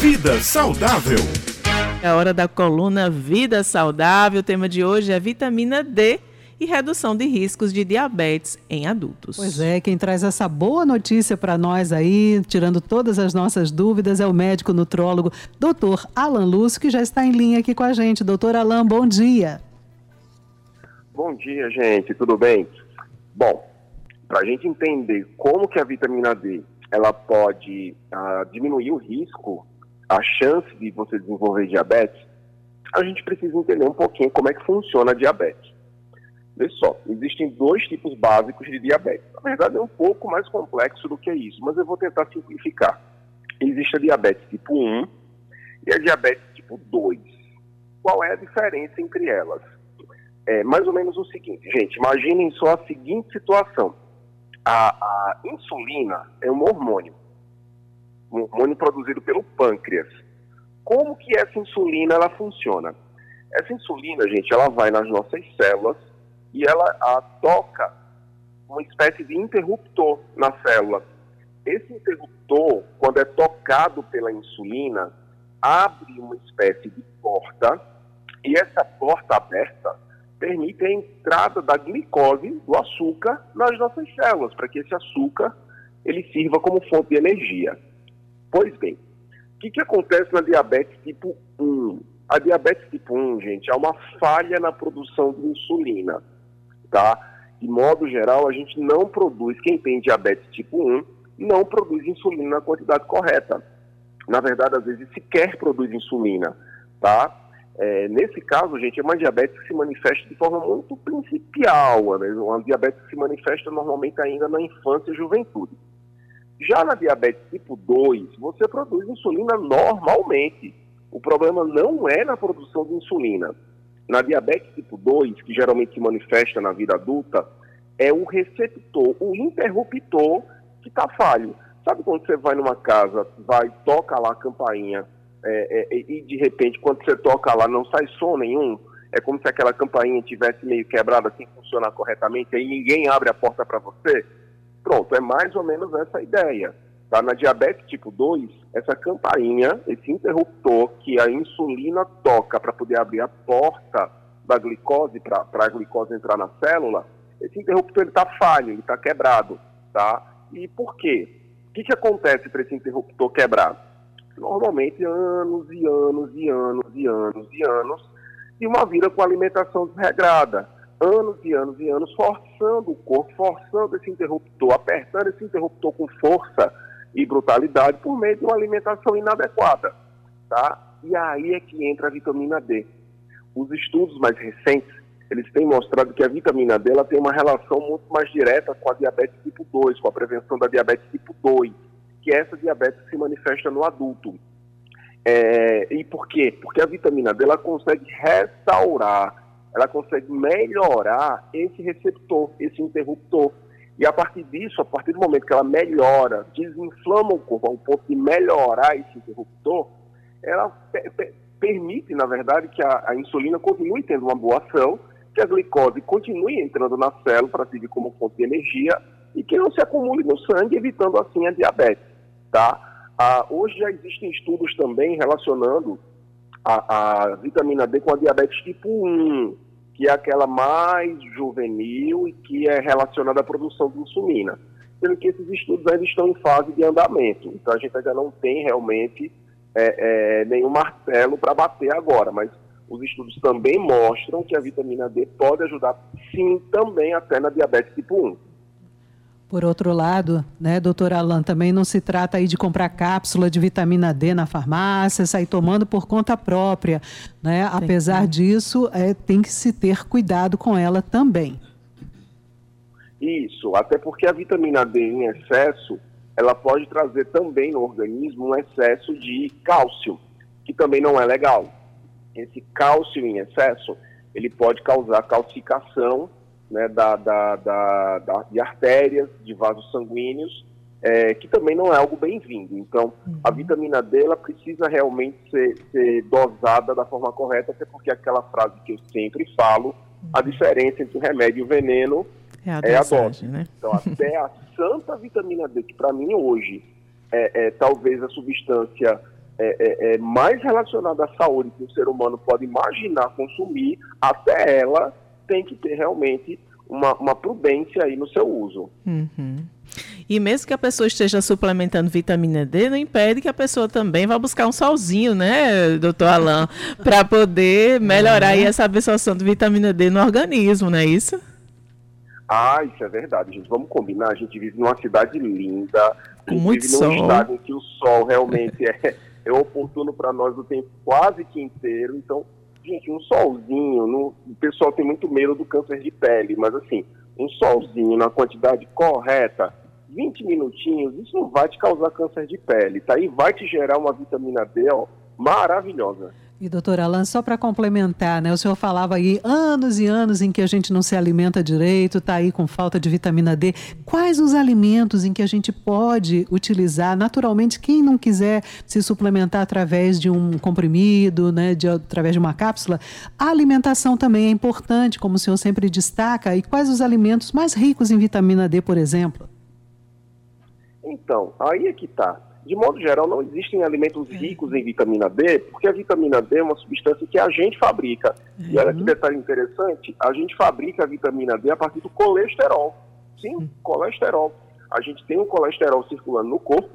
Vida Saudável. É a hora da coluna Vida Saudável. O tema de hoje é vitamina D e redução de riscos de diabetes em adultos. Pois é, quem traz essa boa notícia para nós aí, tirando todas as nossas dúvidas, é o médico nutrólogo Dr. Alan Lúcio, que já está em linha aqui com a gente. Doutor Alan, bom dia. Bom dia, gente, tudo bem? Bom, para a gente entender como que a vitamina D ela pode uh, diminuir o risco, a chance de você desenvolver diabetes, a gente precisa entender um pouquinho como é que funciona a diabetes. Veja só, existem dois tipos básicos de diabetes. Na verdade, é um pouco mais complexo do que isso, mas eu vou tentar simplificar. Existe a diabetes tipo 1 e a diabetes tipo 2. Qual é a diferença entre elas? É mais ou menos o seguinte, gente, imaginem só a seguinte situação a, a insulina é um hormônio, um hormônio produzido pelo pâncreas. Como que essa insulina ela funciona? Essa insulina, gente, ela vai nas nossas células e ela a, toca uma espécie de interruptor na célula. Esse interruptor, quando é tocado pela insulina, abre uma espécie de porta e essa porta aberta permite a entrada da glicose, do açúcar, nas nossas células, para que esse açúcar ele sirva como fonte de energia. Pois bem, o que, que acontece na diabetes tipo 1? A diabetes tipo 1, gente, é uma falha na produção de insulina, tá? De modo geral, a gente não produz, quem tem diabetes tipo 1, não produz insulina na quantidade correta. Na verdade, às vezes sequer produz insulina, tá? É, nesse caso, gente, é uma diabetes que se manifesta de forma muito principial, né? uma diabetes que se manifesta normalmente ainda na infância e juventude. Já na diabetes tipo 2, você produz insulina normalmente. O problema não é na produção de insulina. Na diabetes tipo 2, que geralmente se manifesta na vida adulta, é o receptor, o interruptor que está falho. Sabe quando você vai numa casa, vai, toca lá a campainha, é, é, e de repente, quando você toca lá, não sai som nenhum, é como se aquela campainha tivesse meio quebrada sem funcionar corretamente, aí ninguém abre a porta para você. Pronto, é mais ou menos essa ideia. Tá? Na diabetes tipo 2, essa campainha, esse interruptor que a insulina toca para poder abrir a porta da glicose, para a glicose entrar na célula, esse interruptor está falho, ele está quebrado. Tá? E por quê? O que, que acontece para esse interruptor quebrado? normalmente anos e anos e anos e anos e anos de uma vida com alimentação desregrada. Anos e anos e anos forçando o corpo, forçando esse interruptor, apertando esse interruptor com força e brutalidade por meio de uma alimentação inadequada. Tá? E aí é que entra a vitamina D. Os estudos mais recentes, eles têm mostrado que a vitamina D ela tem uma relação muito mais direta com a diabetes tipo 2, com a prevenção da diabetes tipo 2 que essa diabetes se manifesta no adulto. É, e por quê? Porque a vitamina D ela consegue restaurar, ela consegue melhorar esse receptor, esse interruptor. E a partir disso, a partir do momento que ela melhora, desinflama o corpo ao ponto de melhorar esse interruptor, ela permite, na verdade, que a, a, insulina continue tendo uma boa ação, que a glicose continue entrando na célula para servir como fonte de energia e que não se acumule no sangue, evitando assim a diabetes. Tá? Ah, hoje já existem estudos também relacionando a, a, vitamina D com a diabetes tipo 1, que é aquela mais juvenil e que é relacionada à produção de insulina. Sendo que esses estudos ainda estão em fase de andamento. Então a gente ainda não tem realmente é, é, nenhum martelo para bater agora, mas os estudos também mostram que a vitamina D pode ajudar, sim, também até na diabetes tipo 1. Por outro lado, né, doutor Alan, também não se trata aí de comprar cápsula de vitamina D na farmácia, sair tomando por conta própria, né? Apesar disso, é, tem que se ter cuidado com ela também. Isso, até porque a vitamina D em excesso, ela pode trazer também no organismo um excesso de cálcio, que também não é legal. Esse cálcio em excesso, ele pode causar calcificação né, da, da, da, da, de artérias, de vasos sanguíneos, é, que também não é algo bem-vindo. Então, uhum. a vitamina D ela precisa realmente ser, ser, dosada da forma correta, até porque aquela frase que eu sempre falo, uhum. a diferença entre o remédio e o veneno é a, é a dose. Né? Então, até a santa vitamina D, que para mim hoje é, é, talvez a substância é, é, é, mais relacionada à saúde que o ser humano pode imaginar consumir, até ela tem que ter realmente uma, uma prudência aí no seu uso. Uhum. E mesmo que a pessoa esteja suplementando vitamina D, não impede que a pessoa também vá buscar um solzinho, né, doutor Alain, para poder melhorar uhum. essa absorção de vitamina D no organismo, não é isso? Ah, isso é verdade, gente. Vamos combinar. A gente vive numa cidade linda, com muito vive num estado em que o sol realmente é, é oportuno para nós o tempo quase que inteiro. Então, gente, um solzinho, no, o pessoal tem muito medo do câncer de pele, mas assim, um solzinho na quantidade correta, 20 minutinhos, isso não vai te causar câncer de pele, tá? E vai te gerar uma vitamina D, ó, maravilhosa. E doutor Alan, só para complementar, né? O senhor falava aí anos e anos em que a gente não se alimenta direito, está aí com falta de vitamina D. Quais os alimentos em que a gente pode utilizar naturalmente? Quem não quiser se suplementar através de um comprimido, né? De, através de uma cápsula, a alimentação também é importante, como o senhor sempre destaca. E quais os alimentos mais ricos em vitamina D, por exemplo? Então, aí é que está de modo geral, não existem alimentos é. ricos em vitamina D, porque a vitamina D é uma substância que a gente fabrica. E olha que uhum. detalhe interessante, a gente fabrica a vitamina D a partir do colesterol. Sim, uhum. colesterol. A gente tem um colesterol circulando no corpo,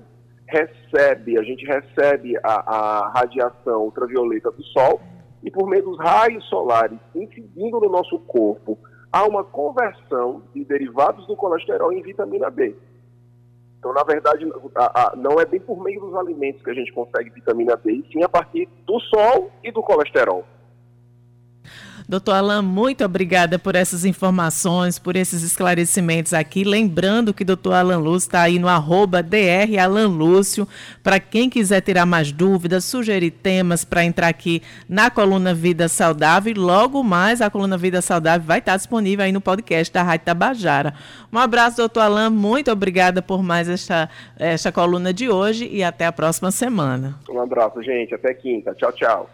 recebe, a gente recebe a, a radiação ultravioleta do sol, e por meio dos raios solares incidindo no nosso corpo, há uma conversão de derivados do colesterol em vitamina D. Então, na verdade, a, a, não é bem por meio dos alimentos que a gente consegue vitamina D, sim a partir do sol e do colesterol. Doutor Alain, muito obrigada por essas informações, por esses esclarecimentos aqui. Lembrando que doutor Alan Lúcio está aí no arroba DR Lúcio. Para quem quiser tirar mais dúvidas, sugerir temas para entrar aqui na coluna Vida Saudável. E logo mais a coluna Vida Saudável vai estar disponível aí no podcast da Rádio Tabajara. Um abraço, doutor Alain. Muito obrigada por mais esta, esta coluna de hoje e até a próxima semana. Um abraço, gente. Até quinta. Tchau, tchau.